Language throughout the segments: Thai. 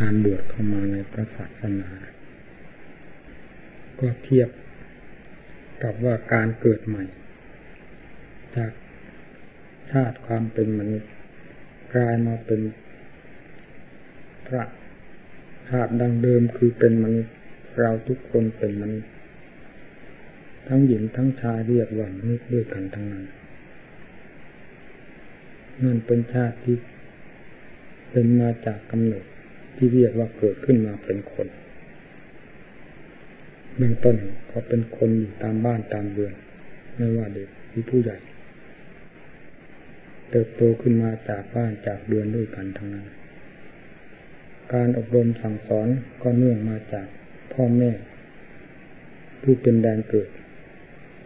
การบวชเข้ามาในพระศาสนา ก็เทียบกับว่าการเกิดใหม่ จากชาติความเป็นมนุษย์กลายมาเป็นพระชาติดังเดิมคือเป็นมนุษย์เราทุกคนเป็นมนุษย์ทั้งหญิงทั้งชายเรียกว่ามนุษย์ด้วยกันทั้งนั้นนั่นเป็นชาติที่เป็นมาจากกำเนิด ที่เรียกว่าเกิดขึ้นมาเป็นคนเบื้องต้นก็เป็นคนอยู่ตามบ้านตามเรือน ไม่ว่าเด็กหรือผู้ใหญ่เติบโตขึ้นมาจากบ้านจากเรือนด้วยกันทั้งนั้น การอบรมสั่งสอนก็เนื่องมาจากพ่อแม่ ผู้เป็นแดนเกิด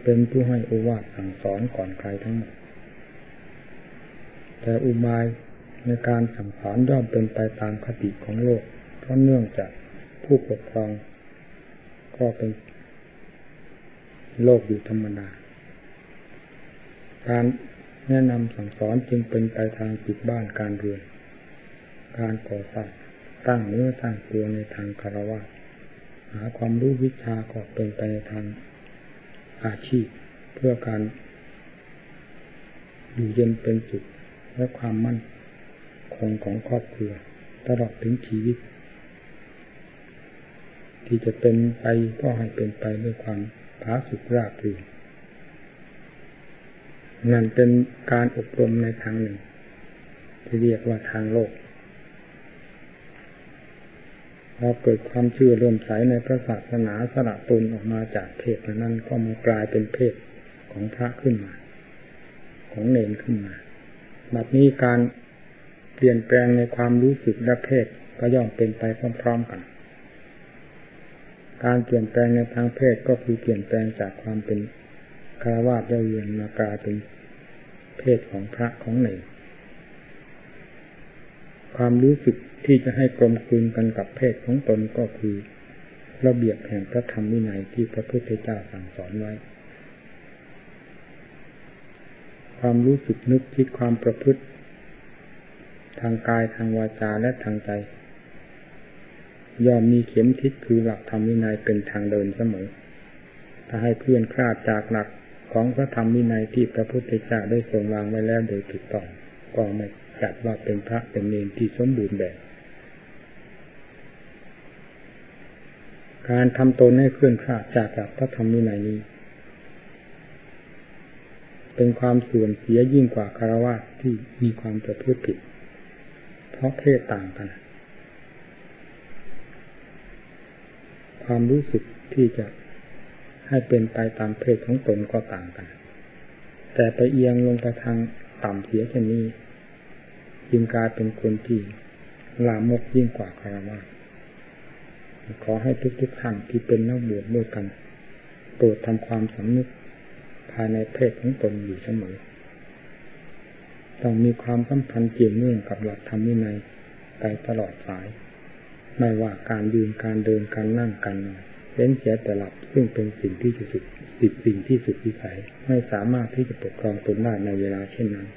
เป็นผู้ให้อุวาสสั่งสอนก่อนใครทั้งหมด แต่อุบาย ในการสั่งสอนย่อมเป็นไปตามคติของโลก เพราะเนื่องจากผู้ปกครอง ก็เป็นโลกอยู่ธรรมดา การแนะนำสั่งสอนจึงเป็นไปทางจิตบ้านการเรือน การก่อสร้างตั้งเนื้อตั้งตัวในทางคารวะหาความรู้วิชาก็เป็นไปในทางอาชีพ เพื่อการอยู่เย็นเป็นจุดและความมั่น คงของครอบครัวตลอดถึงชีวิต ที่จะเป็นไปก็ให้เป็นไปด้วยความผาสุกราบรื่นนั่นเป็นการอบรมในทางหนึ่ง ที่เรียกว่าทางโลกเราเกิดความเชื่อเริ่มใสในพระศาสนาสละตนออกมาจากเพศนั้นก็มากลายเป็นเพศของพระขึ้นมา ของเนนขึ้นมาแบบนี้การ เปลี่ยนแปลงในความรู้สึกและเพศก็ย่อมเป็นไปพร้อมๆกัน การเปลี่ยนแปลงในทางเพศก็คือเปลี่ยนแปลงจากความเป็นคารวะได้เวียนมากลายเป็นเพศของพระของเนรความรู้สึกที่จะให้กลมกลืนกันกับเพศของตนก็คือ ระเบียบแห่งพระธรรมวินัยที่พระพุทธเจ้าสั่งสอนไว้ ความรู้สึกนึกคิดความประพฤติ ทางกายทางวาจาและทางใจย่อมมีเข็มทิศคือหลักธรรมวินัยเป็นทางเดินเสมอ ถ้าให้เพื่อนคลาดจากหลักของพระธรรมวินัยที่พระพุทธเจ้าได้ทรงวางไว้แล้วโดยถูกต้องก็ไม่จัดว่าเป็นพระเป็นเนรที่สมบูรณ์แบบ การทำตนให้เคลื่อนคลาดจากหลักพระธรรมวินัยนี้ เป็นความเสื่อมเสียยิ่งกว่าคารวะที่มีความประพฤติผิด เพราะเพศต่างกัน ความรู้สึกที่จะให้เป็นไปตามเพศของตนก็ต่างกัน แต่ไปเอียงลงไปทางต่ำเสียเช่นนี้จึงกลายเป็นคนที่ลามกยิ่งกว่าคารวะขอให้ทุกๆท่านที่เป็นนักบวชด้วยกัน โปรดทำความสำนึกภายในเพศของตนอยู่เสมอ ต้องมีความสัมพันธ์เกี่ยวเนื่องกับหลักธรรมวินัยไปตลอดสาย ไม่ว่าการยืนการเดินการนั่งการนอนเว้นเสียแต่หลับซึ่งเป็นสิ่งที่สุดสิดสิ่งที่สุดวิสัย ไม่สามารถที่จะปกครองตนได้ในเวลาเช่นนั้น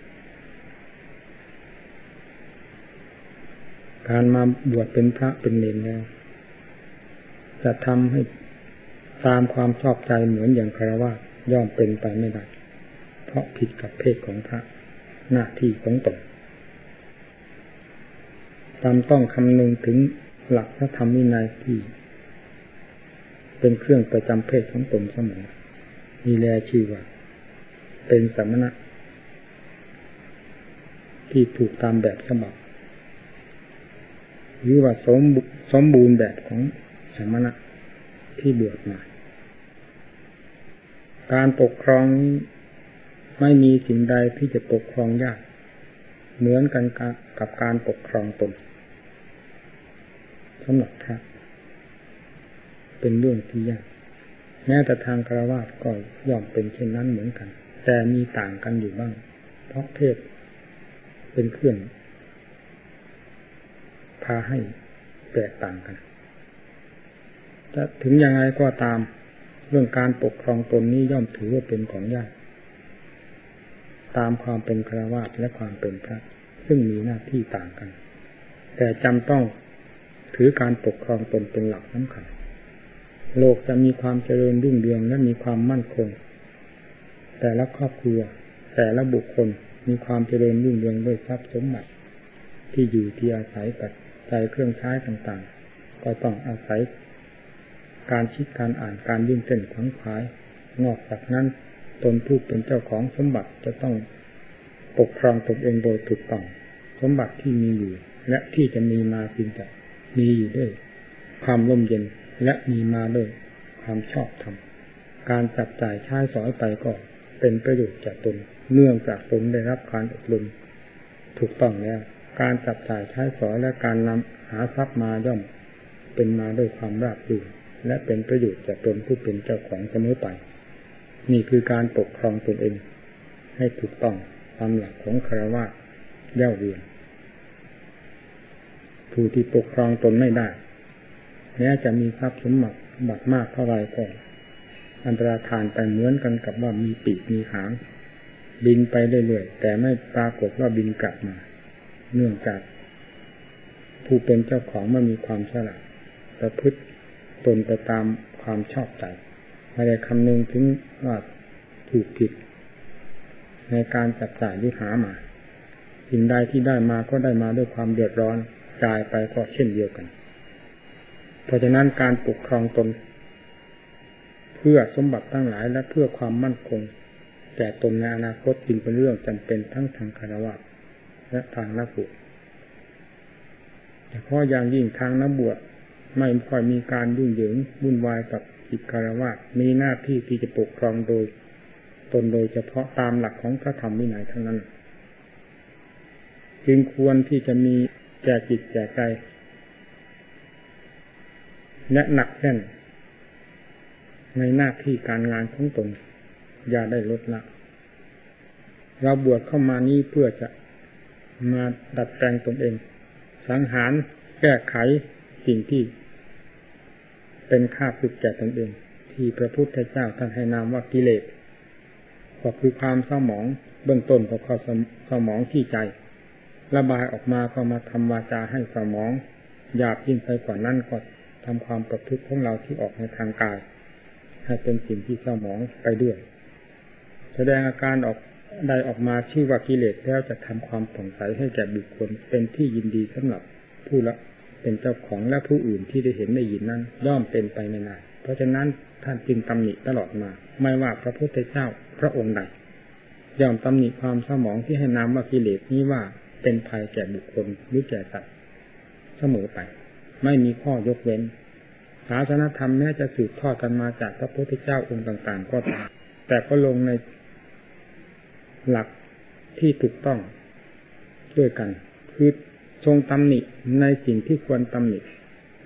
การมาบวชเป็นพระเป็นเนรแล้วจะทำให้ตามความชอบใจเหมือนอย่างคารวะย่อมเป็นไปไม่ได้ เพราะผิดกับเพศของพระ หน้าที่ของตนตามต้องคำนึงถึงหลักพระธรรมวินัยที่ เป็นเครื่องประจำเพศของตนเสมอมีแลชื่อว่าเป็นสมณะ ที่ถูกตามแบบฉบับหรือว่าสมสมบูรณ์แบบของสมณะที่บวชมา การปกครองนี้ ไม่มีสิ่งใดที่จะปกครองยาก เหมือนกันกับการปกครองตนสำหรับพระเป็นเรื่องที่ยากแม้แต่ทางคารวะก็ย่อมเป็นเช่นนั้นเหมือนกัน แต่มีต่างกันอยู่บ้างเพราะเพศเป็นเครื่องพาให้แตกต่างกันจะถึงยังไงก็ตาม เรื่องการปกครองตนนี้ย่อมถือว่าเป็นของยาก ตามความเป็นคารวะและความเป็นพระ ซึ่งมีหน้าที่ต่างกัน แต่จำต้องถือการปกครองตนเป็นหลักสำคัญ โลกจะมีความเจริญรุ่งเรืองและมีความมั่นคง แต่ละครอบครัว แต่ละบุคคลมีความเจริญรุ่งเรืองด้วยทรัพย์สมบัติ ที่อยู่ที่อาศัยปัจจัยเครื่องใช้ต่างๆ ก็ต้องอาศัย การคิดการอ่านการยื่นเต้นขวังขวาย นอกจากนั้น ตนผู้เป็นเจ้าของสมบัติจะต้องปกครองตนเองโดยถูกต้องสมบัติที่มีอยู่ และที่จะมีมาจริงจะมีอยู่ด้วย ความร่มเย็นและมีมาด้วย ความชอบธรรมการจับจ่ายใช้สอยไปก็เป็นประโยชน์แก่ตนเนื่องจากตนได้รับการอบรมถูกต้องแล้ว การจับจ่ายใช้สอยและการนำหาทรัพย์มาย่อม เป็นมาด้วยความราบรื่นและเป็นประโยชน์แก่ตนผู้เป็นเจ้าของเสมอไป นี่คือการปกครองตนเอง ให้ถูกต้องตามหลักของคารวะเย่าเวียนผู้ที่ปกครองตนไม่ได้แม้จะมีทรัพย์สมบัติบัตรมากเท่าไรก็อันตราทานไปเหมือนกันกับว่ามีปีกมีหาง บินไปเรื่อยๆแต่ไม่ปรากฏว่าบินกลับมา เนื่องจาก ผู้เป็นเจ้าของไม่มีความฉลาดประพฤติตนไปตามความชอบใจ ไม่ได้คำนึงถึงว่าถูกผิด ในการจับจ่ายหรือหามาสิ่งใดที่ได้มาก็ได้มาด้วยความเดือดร้อนจ่ายไปก็เช่นเดียวกัน เพราะฉะนั้นการปกครองตน เพื่อสมบัติทั้งหลายและเพื่อความมั่นคงแก่ตนในอนาคตจึงเป็นเรื่องจำเป็นทั้งทางคารวะและทางนักบวชแต่เพราะอย่างยิ่งทางนักบวชไม่ค่อยมีการยุ่งเหยิงวุ่นวายกับ กิจคารวะมีหน้าที่ที่จะปกครองโดย ตนโดยเฉพาะตามหลักของพระธรรมวินัยทั้งนั้น จึงควรที่จะมีแก่จิตแก่ใจและหนักแน่น ในหน้าที่การงานของตน อย่าได้ลดละเราบวชเข้ามานี้เพื่อจะมาดัดแปลงตนเอง สังหารแก้ไขสิ่งที่ เป็นข้าศึกแก่ตนเอง ที่พระพุทธเจ้าท่านให้นามว่ากิเลสก็คือความเศร้าหมองเบื้องต้นก็ข้อเศร้าหมองที่ใจ ระบายออกมาก็มาทำวาจาให้สมองหยาบยิ่งไปกว่านั้นก็ทำความประพฤติของเราที่ออกในทางกาย ให้เป็นสิ่งที่สมองไปด้วย แสดงอาการออกใดออกมาชื่อว่ากิเลสแล้วจะทำความผ่องใสให้แก่บุคคลเป็นที่ยินดีสำหรับผู้ละ เป็นเจ้าของและผู้อื่นที่ได้เห็นได้ยินนั้นย่อมเป็นไปไม่ได้เพราะฉะนั้นท่านจึงตำหนิตลอดมา ไม่ว่าพระพุทธเจ้าพระองค์ใดย่อมตำหนิความสมองที่ให้นามว่ากิเลสนี้ว่าเป็นภัยแก่บุคคลหรือแก่สัตว์เสมอไป ไม่มีข้อยกเว้นศาสนธรรมแม้จะสืบทอดกันมาจากพระพุทธเจ้าองค์ต่าง ๆ ก็ตามแต่ก็ลงในหลักที่ถูกต้องด้วยกันคือ ทรงตำหนิในสิ่งที่ควรตำหนิ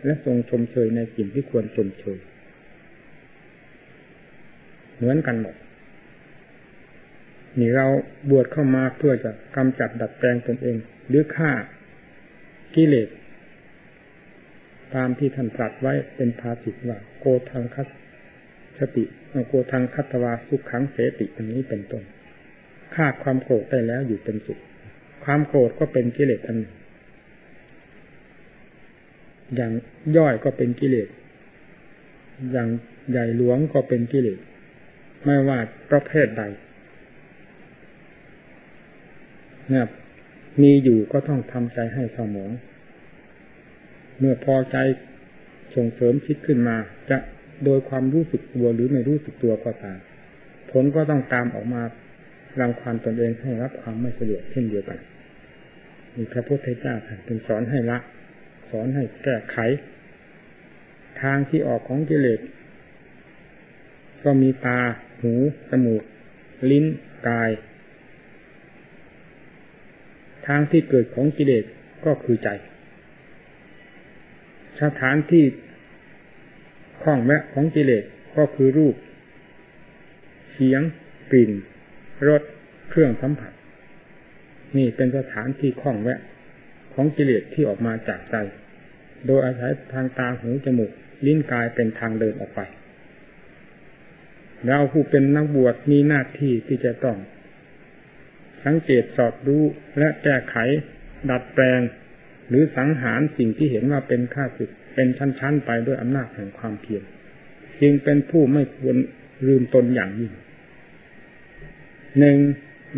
และทรงชมเชยในสิ่งที่ควรชมเชยเหมือนกันหมดนี่เราบวชเข้ามาเพื่อจะกำจัดดัดแปลงตนเอง หรือฆ่ากิเลสตามที่ท่านตรัสไว้เป็นภาสิตว่า โกทังคัสสติโกทังคัตวาสุขขังเสติอันนี้เป็นต้นฆ่าความโกรธได้แล้วอยู่เป็นสุข ความโกรธก็เป็นกิเลสอันหนึ่ง อย่างย่อยก็เป็นกิเลส อย่างใหญ่หลวงก็เป็นกิเลส ไม่ว่าประเภทใดนี่ยมีอยู่ก็ต้องทำใจให้สมอง เมื่อพอใจส่งเสริมคิดขึ้นมา จะโดยความรู้สึกตัวหรือไม่รู้สึกตัวก็ตามผลก็ต้องตามออกมารังความตนเองให้รับความไม่สะดวกเช่นเดียวกันมีพระพุทธเจ้าท่านเป็นสอนให้ละ สอนให้แก้ไข ทางที่ออกของกิเลสก็มีตา หู จมูก ลิ้น กาย ทางที่เกิดของกิเลสก็คือใจ สถานที่ข้องแวะของกิเลสก็คือรูป เสียง กลิ่น รส เครื่องสัมผัส นี่เป็นสถานที่ข้องแวะ ของกิเลสที่ออกมาจากใจ โดยอาศัยทางตาหูจมูกลิ้นกายเป็นทางเดินออกไป เราผู้เป็นนักบวชมีหน้าที่ที่จะต้อง สังเกตสอบรู้และแก้ไข ดัดแปลง หรือสังหารสิ่งที่เห็นว่าเป็นข้าศึกเป็นชั้นๆไปด้วยอำนาจแห่งความเพียรจึงเป็นผู้ไม่ควรลืมตนอย่างยิ่งหนึ่ง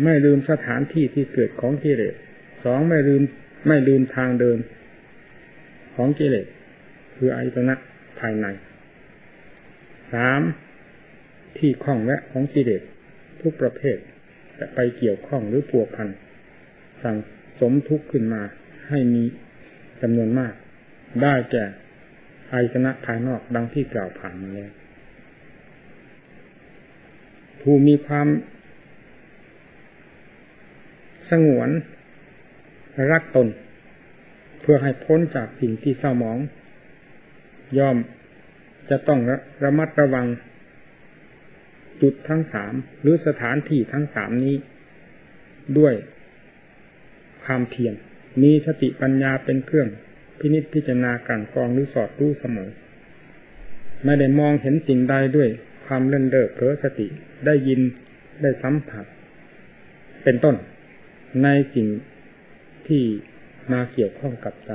ไม่ลืมสถานที่ที่เกิดของกิเลสสองไม่ลืม ไม่ลืมทางเดิน ของกิเลสคืออายตนะภายในสามที่ข้องแวะของกิเลสทุกประเภทจะไปเกี่ยวข้องหรือปัวพันสั่งสมทุกข์ขึ้นมาให้มีจำนวนมาก ได้แก่อายตนะภายนอกดังที่กล่าวผ่านมาแล้วผู้มีความสงวน รักตน เพื่อให้พ้นจากสิ่งที่เศร้าหมอง ย่อมจะต้องระระมัดระวัง จุดทั้งสามหรือสถานที่ทั้งสามนี้ ด้วยความเพียรมีสติปัญญาเป็นเครื่อง พินิจพิจารณาการกองหรือสอดรู้เสมอ ไม่ได้มองเห็นสิ่งใดด้วยความเล่นเล่อเผลอสติได้ยินได้สัมผัส เป็นต้นในสิ่ง ที่มาเกี่ยวข้องกับใจ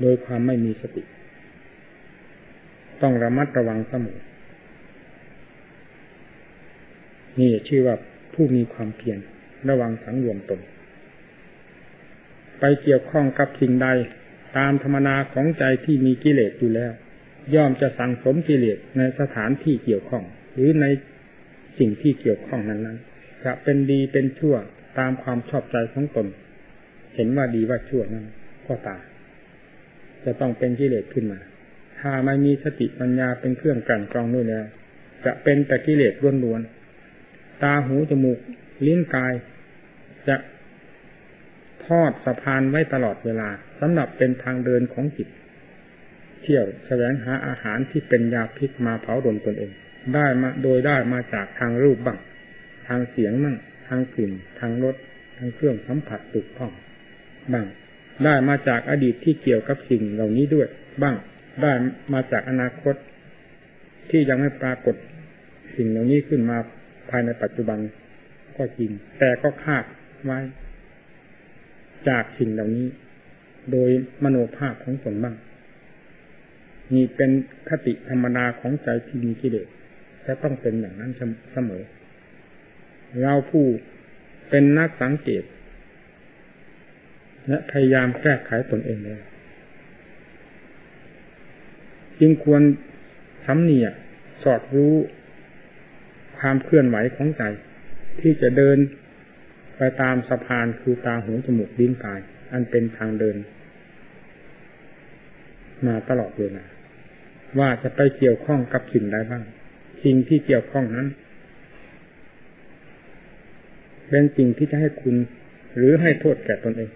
โดยความไม่มีสติ ต้องระมัดระวังเสมอนี่ชื่อว่าผู้มีความเพียรระวังสังรวมตน ไปเกี่ยวข้องกับสิ่งใดตามธรรมนาของใจที่มีกิเลสอยู่แล้ว ย่อมจะสั่งสมกิเลสในสถานที่เกี่ยวข้อง หรือในสิ่งที่เกี่ยวข้องนั้นๆจะเป็นดีเป็นชั่ว ตามความชอบใจของตน เห็นว่าดีว่าชั่วนั้นก็ตามจะต้องเป็นกิเลสขึ้นมา ถ้าไม่มีสติปัญญาเป็นเครื่องกันกรองด้วยแล้ว จะเป็นแต่กิเลสล้วนๆตาหูจมูกลิ้นกาย จะทอดสะพานไว้ตลอดเวลาสำหรับเป็นทางเดินของจิต เที่ยวแสวงหาอาหารที่เป็นยาพิษมาเผาดนตนเอง ได้มาโดยได้มาจากทางรูปบ้างทางเสียงบ้าง ทางกลิ่นทางรสทางเครื่องสัมผัสตุกท่องบ้าง ได้มาจากอดีตที่เกี่ยวกับสิ่งเหล่านี้ด้วย บ้างได้มาจากอนาคต ที่ยังไม่ปรากฏสิ่งเหล่านี้ขึ้นมาภายในปัจจุบันก็จริง แต่ก็คาดไว้ จากสิ่งเหล่านี้ โดยมโนภาพของตนบ้างนี่เป็นคติธรรมดาของใจที่มีกิเลสจะต้องเป็นอย่างนั้นเสมอ เราผู้เป็นนักสังเกต และพยายามแก้ไขตนเองเลยจึงควรสำเนียกสอดรู้ความเคลื่อนไหวของใจ ที่จะเดินไปตามสะพานคือตาหูจมูกลิ้นกาย อันเป็นทางเดิน มาตลอดเวลาว่าจะไปเกี่ยวข้องกับสิ่งใดบ้าง สิ่งที่เกี่ยวข้องนั้น เป็นสิ่งที่จะให้คุณหรือให้โทษแก่ตนเอง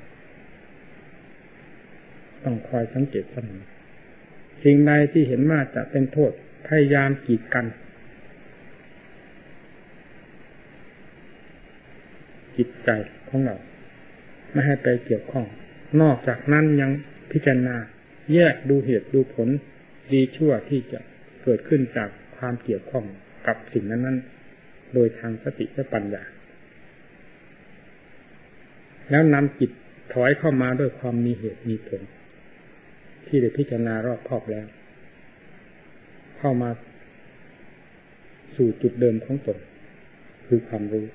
ต้องคอยสังเกตเสมอสิ่งใดที่เห็นว่าจะเป็นโทษพยายามกีดกันจิตใจของเรา ไม่ให้ไปเกี่ยวข้อง นอกจากนั้นยังพิจารณา แยกดูเหตุดูผล ดีชั่วที่จะเกิดขึ้นจากความเกี่ยวข้องกับสิ่งนั้น ๆ โดยทางสติและปัญญา แล้วนำจิตถอยเข้ามาด้วยความมีเหตุมีผล ที่ได้พิจารณารอบครอบแล้ว เข้ามาสู่จุดเดิมของตนคือความรู้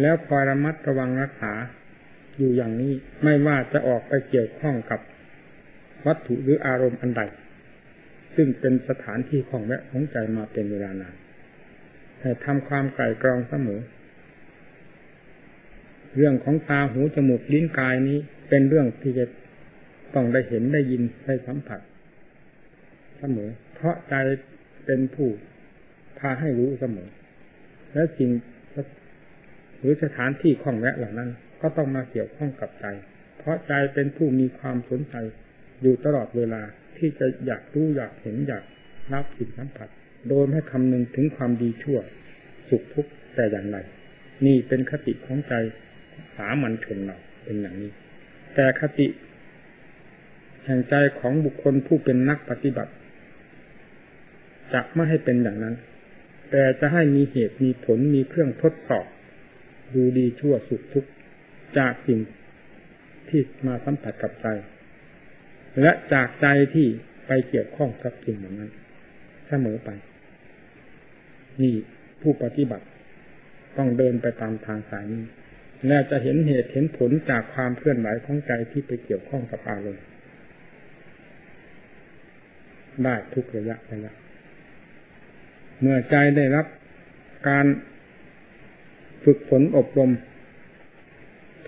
แล้วคอยระมัดระวังรักษาอยู่อย่างนี้ไม่ว่าจะออกไปเกี่ยวข้องกับวัตถุหรืออารมณ์อันใด ซึ่งเป็นสถานที่ของแวะของใจมาเป็นเวลานานให้ทำความไกลกรองเสมอ เรื่องของตาหูจมูกลิ้นกายนี้ เป็นเรื่องที่จะต้องได้เห็นได้ยินได้สัมผัสเสมอ เพราะใจเป็นผู้พาให้รู้เสมอ และสิ่งหรือสถานที่ข้องแวะเหล่านั้น ก็ต้องมาเกี่ยวข้องกับใจ เพราะใจเป็นผู้มีความสนใจอยู่ตลอดเวลาที่จะอยากรู้อยากเห็นอยากรับสิ่งสัมผัส โดยไม่คำนึงถึงความดีชั่ว สุขทุกข์แต่อย่างไร นี่เป็นคติของใจามัญชนเราเป็นอย่างนี้ แต่คติ แห่งใจของบุคคลผู้เป็นนักปฏิบัติ จะไม่ให้เป็นอย่างนั้น แต่จะให้มีเหตุมีผลมีเครื่องทดสอบ ดูดีชั่วสุขทุกข์จากสิ่งที่มาสัมผัสกับใจ และจากใจที่ไปเกี่ยวข้องกับสิ่งเหล่านั้น เสมอไป นี่ผู้ปฏิบัติ ต้องเดินไปตามทางสายนี้ แล้วจะเห็นเหตุเห็นผลจากความเคลื่อนไหวของใจที่ไปเกี่ยวข้องกับอารมณ์ได้ทุกระยะระยะเมื่อใจได้รับการฝึกฝนอบรม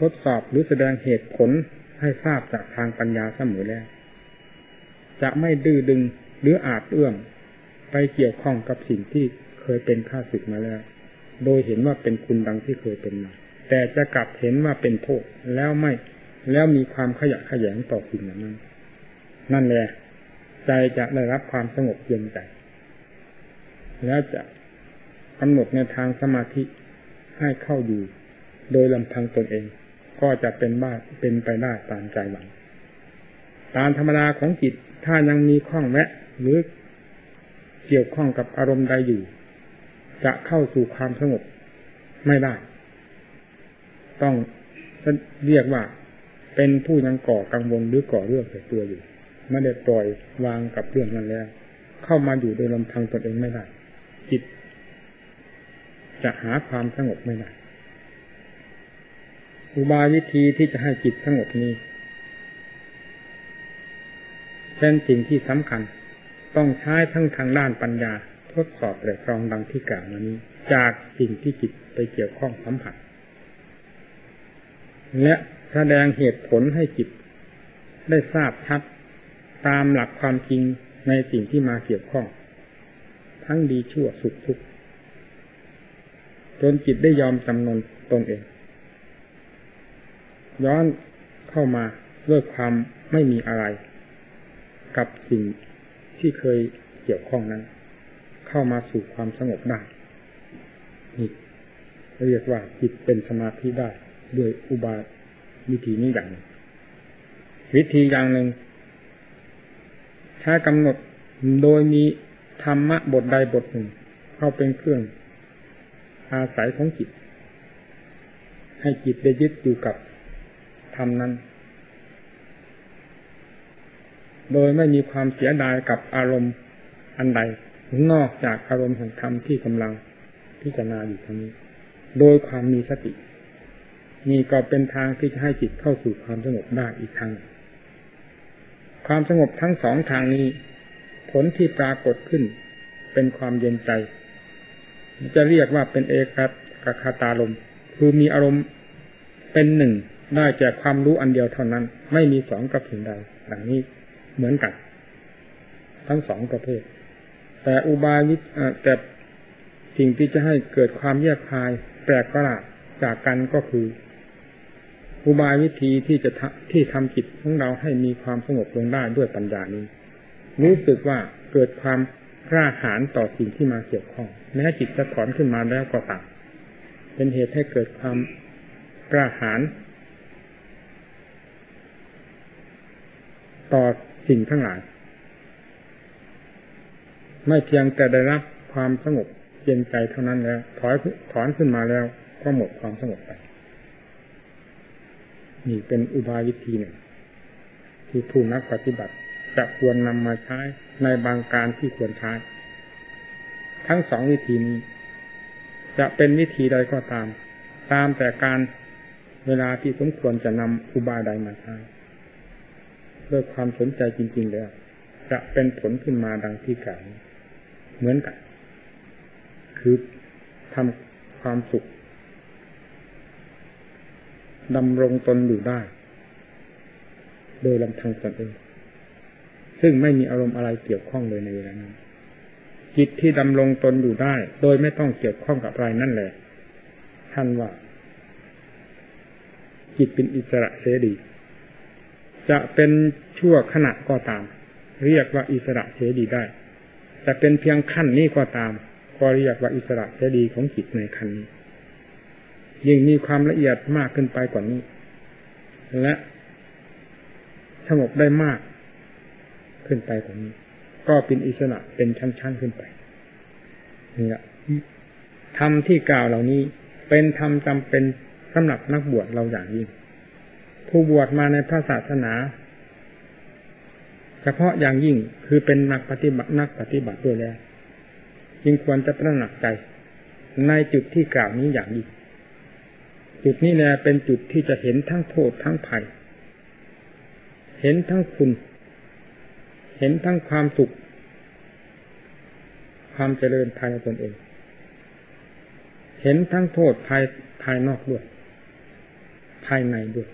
ทดสอบหรือแสดงเหตุผลให้ทราบจากทางปัญญาเสมอแล้ว จะไม่ดื้อดึงหรืออาจเอื้อมไปเกี่ยวข้องกับสิ่งที่เคยเป็นข้าศึกมาแล้ว โดยเห็นว่าเป็นคุณดังที่เคยเป็นมา แต่จะกลับเห็นว่าเป็นโทษแล้วไม่ แล้วมีความขยะขยงต่อสิ่งนั้น นั่นแหละใจจะได้รับความสงบเย็นใจ แล้วจะกำหนดในทางสมาธิให้เข้าอยู่โดยลำพังตนเอง ก็จะเป็นบ้าเป็นไปได้ตามใจหวัง ตามธรรมดาของจิตถ้ายังมีข้องแวะหรือเกี่ยวข้องกับอารมณ์ใดอยู่ จะเข้าสู่ความสงบไม่ได้ ต้องเรียกว่าเป็นผู้ยังก่อกังวลหรือก่อเรื่องใส่ตัวอยู่ไม่ได้ปล่อยวางกับเรื่องนั้นแล้ว เข้ามาอยู่โดยลำพังตนเองไม่ได้จิตจะหาความสงบไม่ได้อุบายวิธีที่จะให้จิตสงบนี้เป็นสิ่งที่สำคัญ ต้องใช้ทั้งทางด้านปัญญา ทดสอบแต่กรองดังที่กล่าวมานี้ จากสิ่งที่จิตไปเกี่ยวข้องสัมผัส และแสดงเหตุผลให้จิต ได้ทราบชัดตามหลักความจริงในสิ่งที่มาเกี่ยวข้อง ทั้งดีชั่วสุขทุกข์จนจิตได้ยอมจำนนตนเอง ย้อนเข้ามาด้วยความไม่มีอะไร กับสิ่งที่เคยเกี่ยวข้องนั้น เข้ามาสู่ความสงบได้นี่เรียกว่าจิตเป็นสมาธิได้ ด้วยอุบายวิธีนี้อย่างหนึ่งวิธีอย่างหนึ่งถ้ากำหนดโดยมีธรรมะบทใดบทหนึ่ง เข้าเป็นเครื่องอาศัยของจิต ให้จิตได้ยึดอยู่กับธรรมนั้น โดยไม่มีความเสียดายกับอารมณ์อันใดนอกจากอารมณ์แห่งธรรมที่กำลังพิจารณาอยู่ทั้งนี้ โดยความมีสติ นี่ก็เป็นทางที่จะให้จิตเข้าสู่ความสงบได้อีกทาง ความสงบทั้งสองทางนี้ ผลที่ปรากฏขึ้น เป็นความเย็นใจ จะเรียกว่าเป็นเอกัตกคาตาลมคือมีอารมณ์เป็นหนึ่งได้แก่ความรู้อันเดียวเท่านั้น ไม่มีสองกับถึงใดดังนี้เหมือนกัน ทั้งสองประเภท แต่อุบายวิแต่สิ่งที่จะให้เกิดความแยกคายแปลกประหลาดจากกันก็คือ อุบายวิธีที่จะที่ทำจิตของเราให้มีความสงบลงได้ด้วยปัญญานี้ รู้สึกว่าเกิดความกล้าหาญต่อสิ่งที่มาเกี่ยวข้องแม้จิตจะถอนขึ้นมาแล้วก็ตามเป็นเหตุให้เกิดความกล้าหาญต่อสิ่งทั้งหลาย ไม่เพียงแต่ได้รับความสงบเย็นใจเท่านั้นแล้วถอยถอนขึ้นมาแล้วก็หมดความสงบไป นี่เป็นอุบายวิธีหนึ่งที่ผู้นักปฏิบัติจะควรนำมาใช้ในบางการที่ควรใช้ ทั้งสองวิธีนี้ จะเป็นวิธีใดก็ตาม ตามแต่การเวลาที่สมควรจะนำอุบายใดมาใช้ด้วยความสนใจจริง ๆ แล้ว จะเป็นผลขึ้นมาดังที่กล่าวเหมือนกัน คือทำความสุข ดำรงตนอยู่ได้ โดยลำพังตนเองซึ่งไม่มีอารมณ์อะไรเกี่ยวข้องเลยในเวลานั้นจิตที่ดำรงตนอยู่ได้ โดยไม่ต้องเกี่ยวข้องกับอะไรนั่นแหละท่านว่า จิตเป็นอิสระเสรี จะเป็นชั่วขณะก็ตาม เรียกว่าอิสระเสรีได้ แต่เป็นเพียงขั้นนี้ก็ตาม ก็เรียกว่าอิสระเสรีของจิตในขั้นนี้ ยิ่งมีความละเอียดมากขึ้นไปกว่านี้ และสงบได้มากขึ้นไปกว่านี้ ก็เป็นอิสระเป็นชั้นๆขึ้นไปนี่ยธรรมที่กล่าวเหล่านี้ เป็นธรรมจำเป็นสำหรับนักบวชเราอย่างยิ่ง ผู้บวชมาในพระศาสนา เฉพาะอย่างยิ่งคือเป็นนักปฏิบัตินักปฏิบัติด้วยแล้ว จึงควรจะตระหนักใจในจุดที่กล่าวนี้อย่างยิ่ง จุดนี้แหละเป็นจุดที่จะเห็นทั้งโทษทั้งภัย เห็นทั้งคุณ เห็นทั้งความสุข ความเจริญภายในตนเอง เห็นทั้งโทษภายภายนอกด้วย ภายในด้วย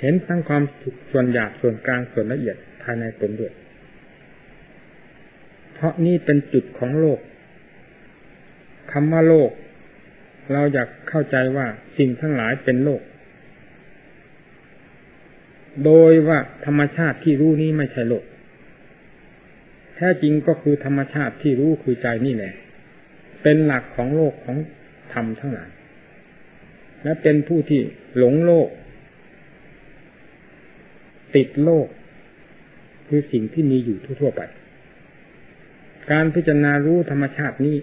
เห็นทั้งความสุขส่วนหยาบส่วนกลางส่วนละเอียดภายในตนด้วย เพราะนี่เป็นจุดของโลกคำว่าโลก เราอยากเข้าใจว่าสิ่งทั้งหลายเป็นโลก โดยว่าธรรมชาติที่รู้นี้ไม่ใช่โลก แท้จริงก็คือธรรมชาติที่รู้คือใจนี่แหละ เป็นหลักของโลกของธรรมทั้งหลาย และเป็นผู้ที่หลงโลก ติดโลก คือสิ่งที่มีอยู่ทั่วไป การพิจารณารู้ธรรมชาตินี้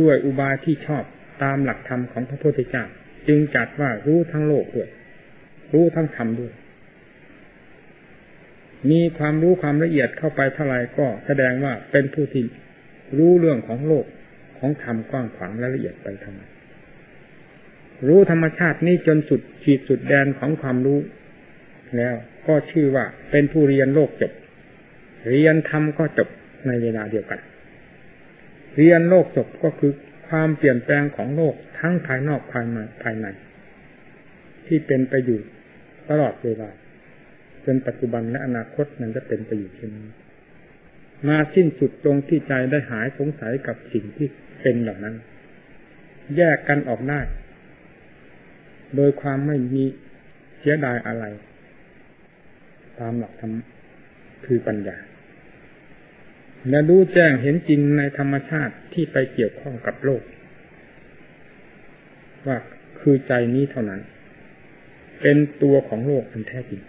ด้วยอุบายที่ชอบ ตามหลักธรรมของพระพุทธเจ้าจึงจัดว่ารู้ทั้งโลกด้วย รู้ทั้งธรรมด้วย มีความรู้ความละเอียดเข้าไปเท่าไรก็แสดงว่าเป็นผู้ที่รู้เรื่องของโลกของธรรมกว้างขวางและละเอียดไปทำไมรู้ธรรมชาตินี้จนสุดขีดสุดแดนของความรู้ แล้วก็ชื่อว่าเป็นผู้เรียนโลกจบ เรียนธรรมก็จบในเวลาเดียวกัน เรียนโลกจบก็คือ ความเปลี่ยนแปลงของโลกทั้งภายนอกภายในภายใน ที่เป็นไปอยู่ตลอดเวลาจนปัจจุบันและอนาคตนั้นจะเป็นไปอยู่เช่นนี้มาสิ้นสุดตรงที่ใจได้หายสงสัยกับสิ่งที่เป็นเหล่านั้น แยกกันออกได้โดยความไม่มีเสียดายอะไร ตามหลักธรรมคือปัญญา และรู้แจ้งเห็นจริงในธรรมชาติที่ไปเกี่ยวข้องกับโลก ว่าคือใจนี้เท่านั้น เป็นตัวของโลกอันแท้จริง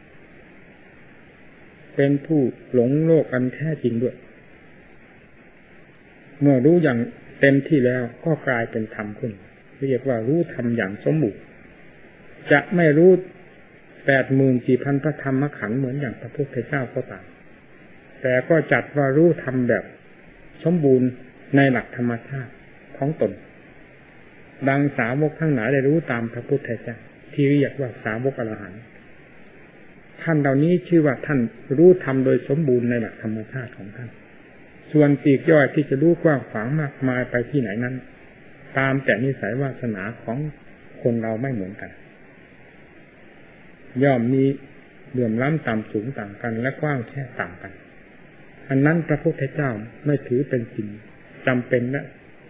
เป็นผู้หลงโลกอันแท้จริงด้วย เมื่อรู้อย่างเต็มที่แล้วก็กลายเป็นธรรมขึ้นเรียกว่ารู้ธรรมอย่างสมบูรณ์จะไม่รู้แปดหมื่นสี่พันพระธรรมขันธ์เหมือนอย่างพระพุทธเจ้าก็ตาม แต่ก็จัดว่ารู้ทำแบบสมบูรณ์ในหลักธรรมชาติของตน ดังสาวกทั้งหลายได้รู้ตามพระพุทธเจ้าที่เรียกว่าสาวกอรหันต์ท่านเหล่านี้ชื่อว่าท่านรู้ทำโดยสมบูรณ์ในหลักธรรมชาติของท่าน ส่วนปีกย่อยที่จะรู้กว้างขวางมากมายไปที่ไหนนั้น ตามแต่นิสัยวาสนาของคนเราไม่เหมือนกัน ย่อมมีเหลื่อมล้ำต่ำสูงต่างกันและกว้างแค่ต่างกัน อันนั้นพระพุทธเจ้าไม่ถือเป็นสิ่งจำเป็นและ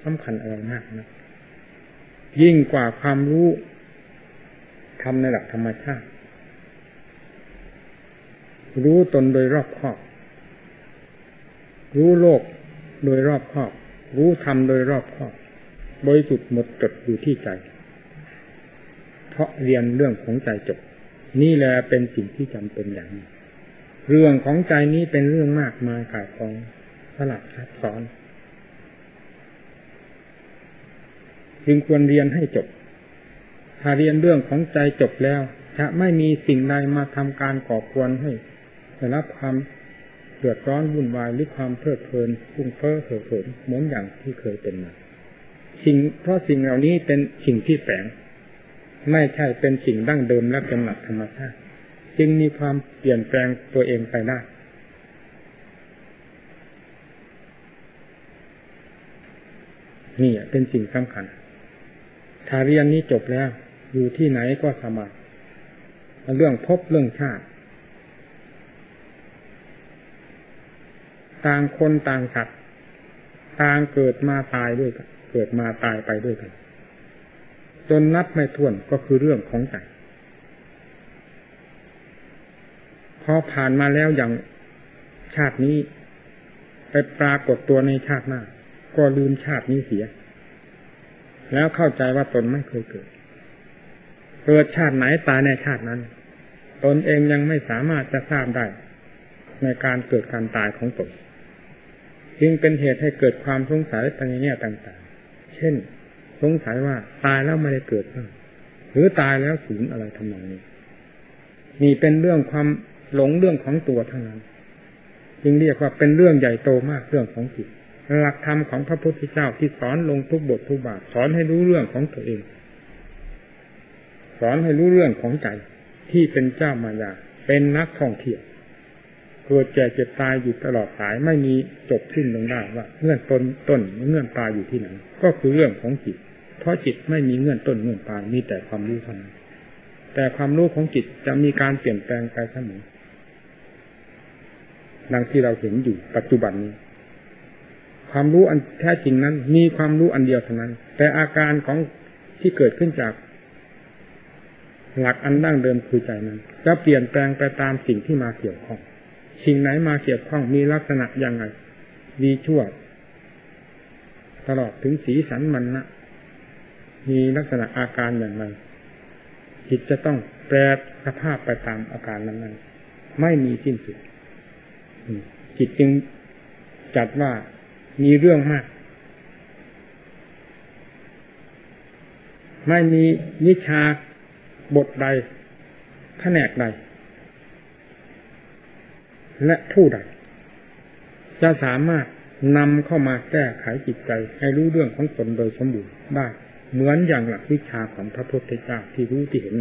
สำคัญอะไรมากนะยิ่งกว่าความรู้ทำในหลักธรรมชาติ รู้ตนโดยรอบครอบ รู้โลกโดยรอบครอบ รู้ธรรมโดยรอบครอบบริสุทธิ์หมดจดอยู่ที่ใจ เพราะเรียนเรื่องของใจจบ นี่แหละเป็นสิ่งที่จำเป็นอย่างนี้ เรื่องของใจนี้เป็นเรื่องมากมายกายของสลับซับซ้อน จึงควรเรียนให้จบ ถ้าเรียนเรื่องของใจจบแล้ว จะไม่มีสิ่งใดมาทำการก่อควรให้ได้รับความเดือดร้อนวุ่นวายหรือความเพลิดเพลินฟุ้งเฟ้อเห่อเหินเหมือนอย่างที่เคยเป็นมาสิ่งเพราะสิ่งเหล่านี้เป็นสิ่งที่แฝงไม่ใช่เป็นสิ่งดั้งเดิมและเป็นหลักธรรมชาติ จึงมีความเปลี่ยนแปลงตัวเองไปได้นี่เป็นสิ่งสำคัญ ถ้าเรียนนี้จบแล้ว อยู่ที่ไหนก็สบายเรื่องพบเรื่องชาติ ต่างคนต่างสัตว์ต่างเกิดมาตายด้วยกัน เกิดมาตายไปด้วยกัน จนนับไม่ถ้วนก็คือเรื่องของใจ พอผ่านมาแล้วอย่างชาตินี้ ไปปรากฏตัวในชาติหน้า ก็ลืมชาตินี้เสีย แล้วเข้าใจว่าตนไม่เคยเกิด เกิดชาติไหนตายในชาตินั้น ตนเองยังไม่สามารถจะทราบได้ ในการเกิดการตายของตนจึงเป็นเหตุให้เกิดความสงสัยไปในแง่ต่างๆ เช่น สงสัยว่าตายแล้วไม่ได้เกิดหรือตายแล้วศูนย์อะไรทำนองนี้นี่เป็นเรื่องความ หลงเรื่องของตัวเท่านั้น จึงเรียกว่าเป็นเรื่องใหญ่โตมากเรื่องของจิตหลักธรรมของพระพุทธเจ้าที่สอนลงทุกบททุกบาทสอนให้รู้เรื่องของตัวเอง สอนให้รู้เรื่องของใจที่เป็นเจ้ามายาเป็นนักท่องเที่ยวเกิดแก่เจ็บตายอยู่ตลอดสายไม่มีจบสิ้นลงได้ว่าเงื่อนต้นต้นเงื่อนปลายอยู่ที่ไหนก็คือเรื่องของจิต เพราะจิตไม่มีเงื่อนต้นเงื่อนปลายมีแต่ความรู้เท่านั้นแต่ความรู้ของจิตจะมีการเปลี่ยนแปลงไปเสมอ ดังที่เราเห็นอยู่ปัจจุบันนี้ ความรู้อันแท้จริงนั้น มีความรู้อันเดียวเท่านั้น แต่อาการของที่เกิดขึ้นจาก หลักอันดั้งเดิมคือใจนั้นจะเปลี่ยนแปลงไปตามสิ่งที่มาเกี่ยวข้อง สิ่งไหนมาเกี่ยวข้องมีลักษณะอย่างไรดีชั่ว ตลอดถึงสีสันมันนะมีลักษณะอาการอย่างไรจิตจะต้องแปรสภาพไปตามอาการนั้นๆไม่มีสิ้นสุด จิตจึงจัดว่ามีเรื่องมาก ไม่มีวิชาบทใดแผนกใด และผู้ใด จะสามารถนำเข้ามาแก้ไขจิตใจ ให้รู้เรื่องของตนโดยสมบูรณ์ได้ เหมือนอย่างหลักวิชาของพระพุทธเจ้าที่รู้ที่เห็น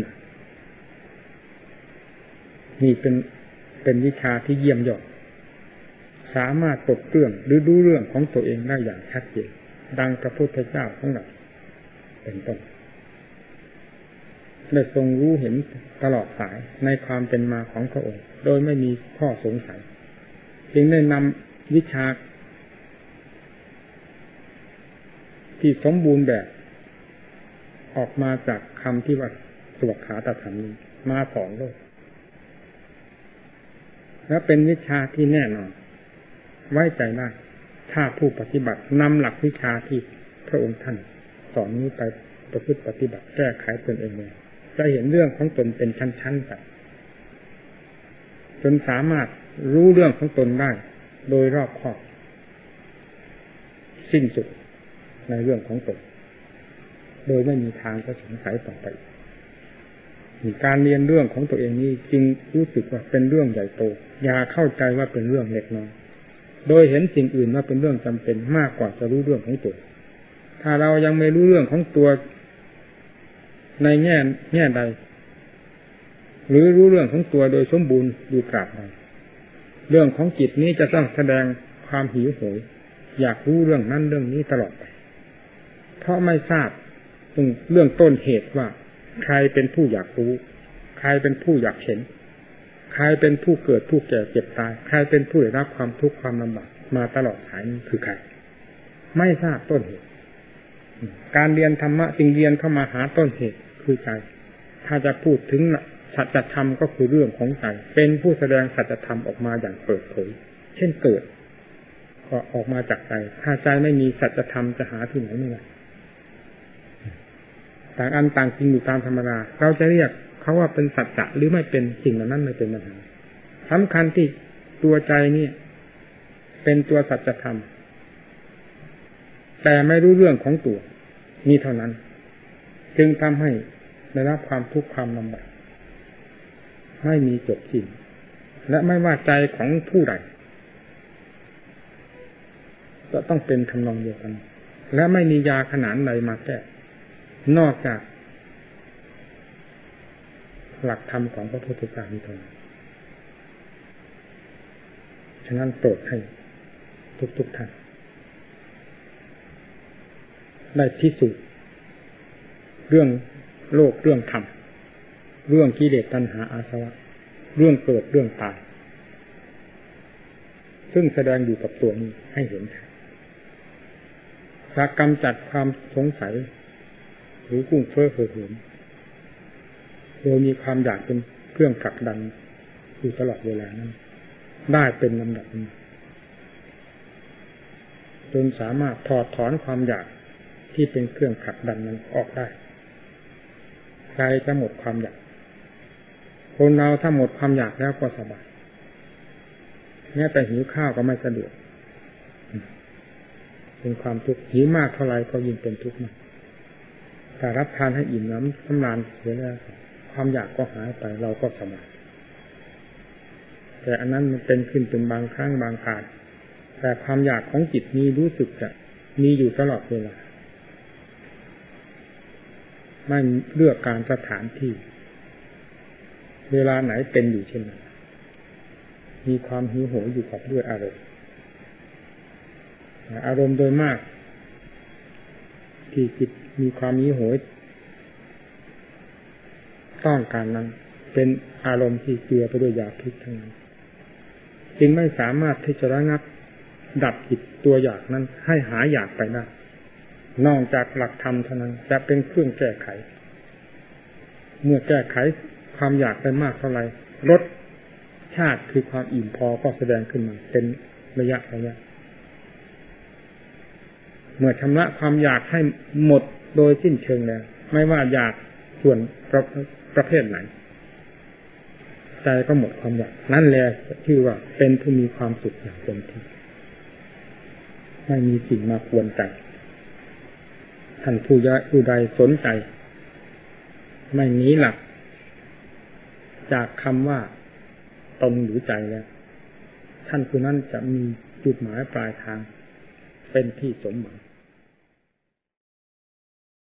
นี่เป็นเป็นวิชาที่เยี่ยมยอด สามารถปลดเปลื้องหรือดูเรื่องของตัวเองได้อย่างชัดเจนดังพระพุทธเจ้าของเราเป็นต้นได้ทรงรู้เห็นตลอดสายในความเป็นมาของพระองค์ โดยไม่มีข้อสงสัยจึงได้นำวิชา ที่สมบูรณ์แบบ ออกมาจากคำที่ว่าสวขาตธรรมนี้มาสอนโลกและเป็นวิชาที่แน่นอน ไว้ใจได้ ถ้าผู้ปฏิบัตินำหลักวิชาที่พระองค์ท่านสอนนี้ไปประพฤติปฏิบัติแก้ไขตนเองเลยจะเห็นเรื่องของตนเป็นชั้นๆไปจนสามารถรู้เรื่องของตนได้ โดยรอบคอบ สิ้นสุดในเรื่องของตน โดยไม่มีทางจะสงสัยต่อไปการเรียนเรื่องของตัวเองนี้จึงรู้สึกว่าเป็นเรื่องใหญ่โต อย่าเข้าใจว่าเป็นเรื่องเล็กน้อย โดยเห็นสิ่งอื่นว่าเป็นเรื่องจำเป็นมากกว่าจะรู้เรื่องของตัว ถ้าเรายังไม่รู้เรื่องของตัว ในแง่แง่ใด หรือรู้เรื่องของตัวโดยสมบูรณ์ดูกราบใดเรื่องของจิตนี้จะต้องแสดงความหิวโหย อยากรู้เรื่องนั้นเรื่องนี้ตลอดไป เพราะไม่ทราบเรื่องต้นเหตุว่า ใครเป็นผู้อยากรู้ ใครเป็นผู้อยากเห็น ใครเป็นผู้เกิดผู้แก่เจ็บตาย ใครเป็นผู้ได้รับความทุกข์ความลำบากมาตลอดสายนี้คือใคร ไม่ทราบต้นเหตุ การเรียนธรรมะจึงเรียนเข้ามาหาต้นเหตุคือใจ ถ้าจะพูดถึงสัจธรรมก็คือเรื่องของใจ เป็นผู้แสดงสัจธรรมออกมาอย่างเปิดเผย เช่นเกิด ก็ออกมาจากใจ ถ้าใจไม่มีสัจธรรมจะหาที่ไหนไม่ได้ต่างอันต่างจริงอยู่ตามธรรมดา เราจะเรียก เขาว่าเป็นสัจจะหรือไม่เป็นสิ่งเหล่านั้นไม่เป็นปัญหาสำคัญที่ตัวใจนี่เป็นตัวสัจธรรม แต่ไม่รู้เรื่องของตัวนี่เท่านั้น จึงทำให้ได้รับความทุกข์ความลำบากไม่มีจบสิ้นและไม่ว่าใจของผู้ใดจะต้องเป็นทำนองเดียวกัน และไม่มียาขนาดใดมาแก้นอกจาก หลักธรรมของพระพุทธเจ้านี้เท่านั้นฉะนั้นโปรดให้ทุกๆทท่านได้พิสูจน์เรื่องโลกเรื่องธรรม เรื่องกิเลสตัณหาอาสวะ เรื่องเกิดเรื่องตาย ซึ่งแสดงอยู่กับตัวนี้ให้เห็นจะกำจัดความสงสัย หรือกุ้งเฟ้อเหือหิน โดยมีความอยากเป็นเครื่องผลักดันอยู่ตลอดเวลานั้น ได้เป็นลำดับจนสามารถถอดถอนความอยากที่เป็นเครื่องผลักดันนั้นออกได้ ใครจะหมดความอยาก คนเราถ้าหมดความอยากแล้วก็สบายแม้แต่หิวข้าวก็ไม่สะดวก เป็นความทุกข์หิวมากเท่าไรก็ยิ่งเป็นทุกข์มากแต่รับทานให้อิ่มน้ำสำราญเสียแล้ว ความอยากก็หายไปเราก็สบายแต่อันนั้นมันเป็นขึ้นเป็นบางครั้งบางคราวแต่ความอยากของจิตนี้รู้สึกจะมีอยู่ตลอดเวลาไม่เลือกการสถานที่ เวลาไหนเป็นอยู่เช่นนั้นมีความหิวโหยอยู่กับด้วยอารมณ์อารมณ์โดยมาก ที่จิตมีความหิวโหย ต้องการนั้น เป็นอารมณ์ที่เกลือไปด้วยยาพิษทั้งนั้นจึงไม่สามารถที่จะระงับ ดับจิตตัวอยากนั้น ให้หายอยากไปได้นอกจากหลักธรรมเท่านั้นจะเป็นเครื่องแก้ไข เมื่อแก้ไขความอยากไปมากเท่าไหร่ลดชาติคือความอิ่มพอก็แสดงขึ้นมาเป็นระยะระยะ เมื่อชำระความอยากให้หมดโดยสิ้นเชิงแล้ว ไม่ว่าอยากส่วน ประเภทไหน ใจก็หมดความอยากนั่นแหละชื่อว่าเป็นผู้มีความสุขอย่างเต็มที่ไม่มีสิ่งมาควนใจท่านผู้ยะผู้ใดสนใจ ไม่หนีหลัก จากคำว่าตนหรือใจแล้วท่านผู้นั้นจะมีจุดหมายปลายทาง เป็นที่สมหวัง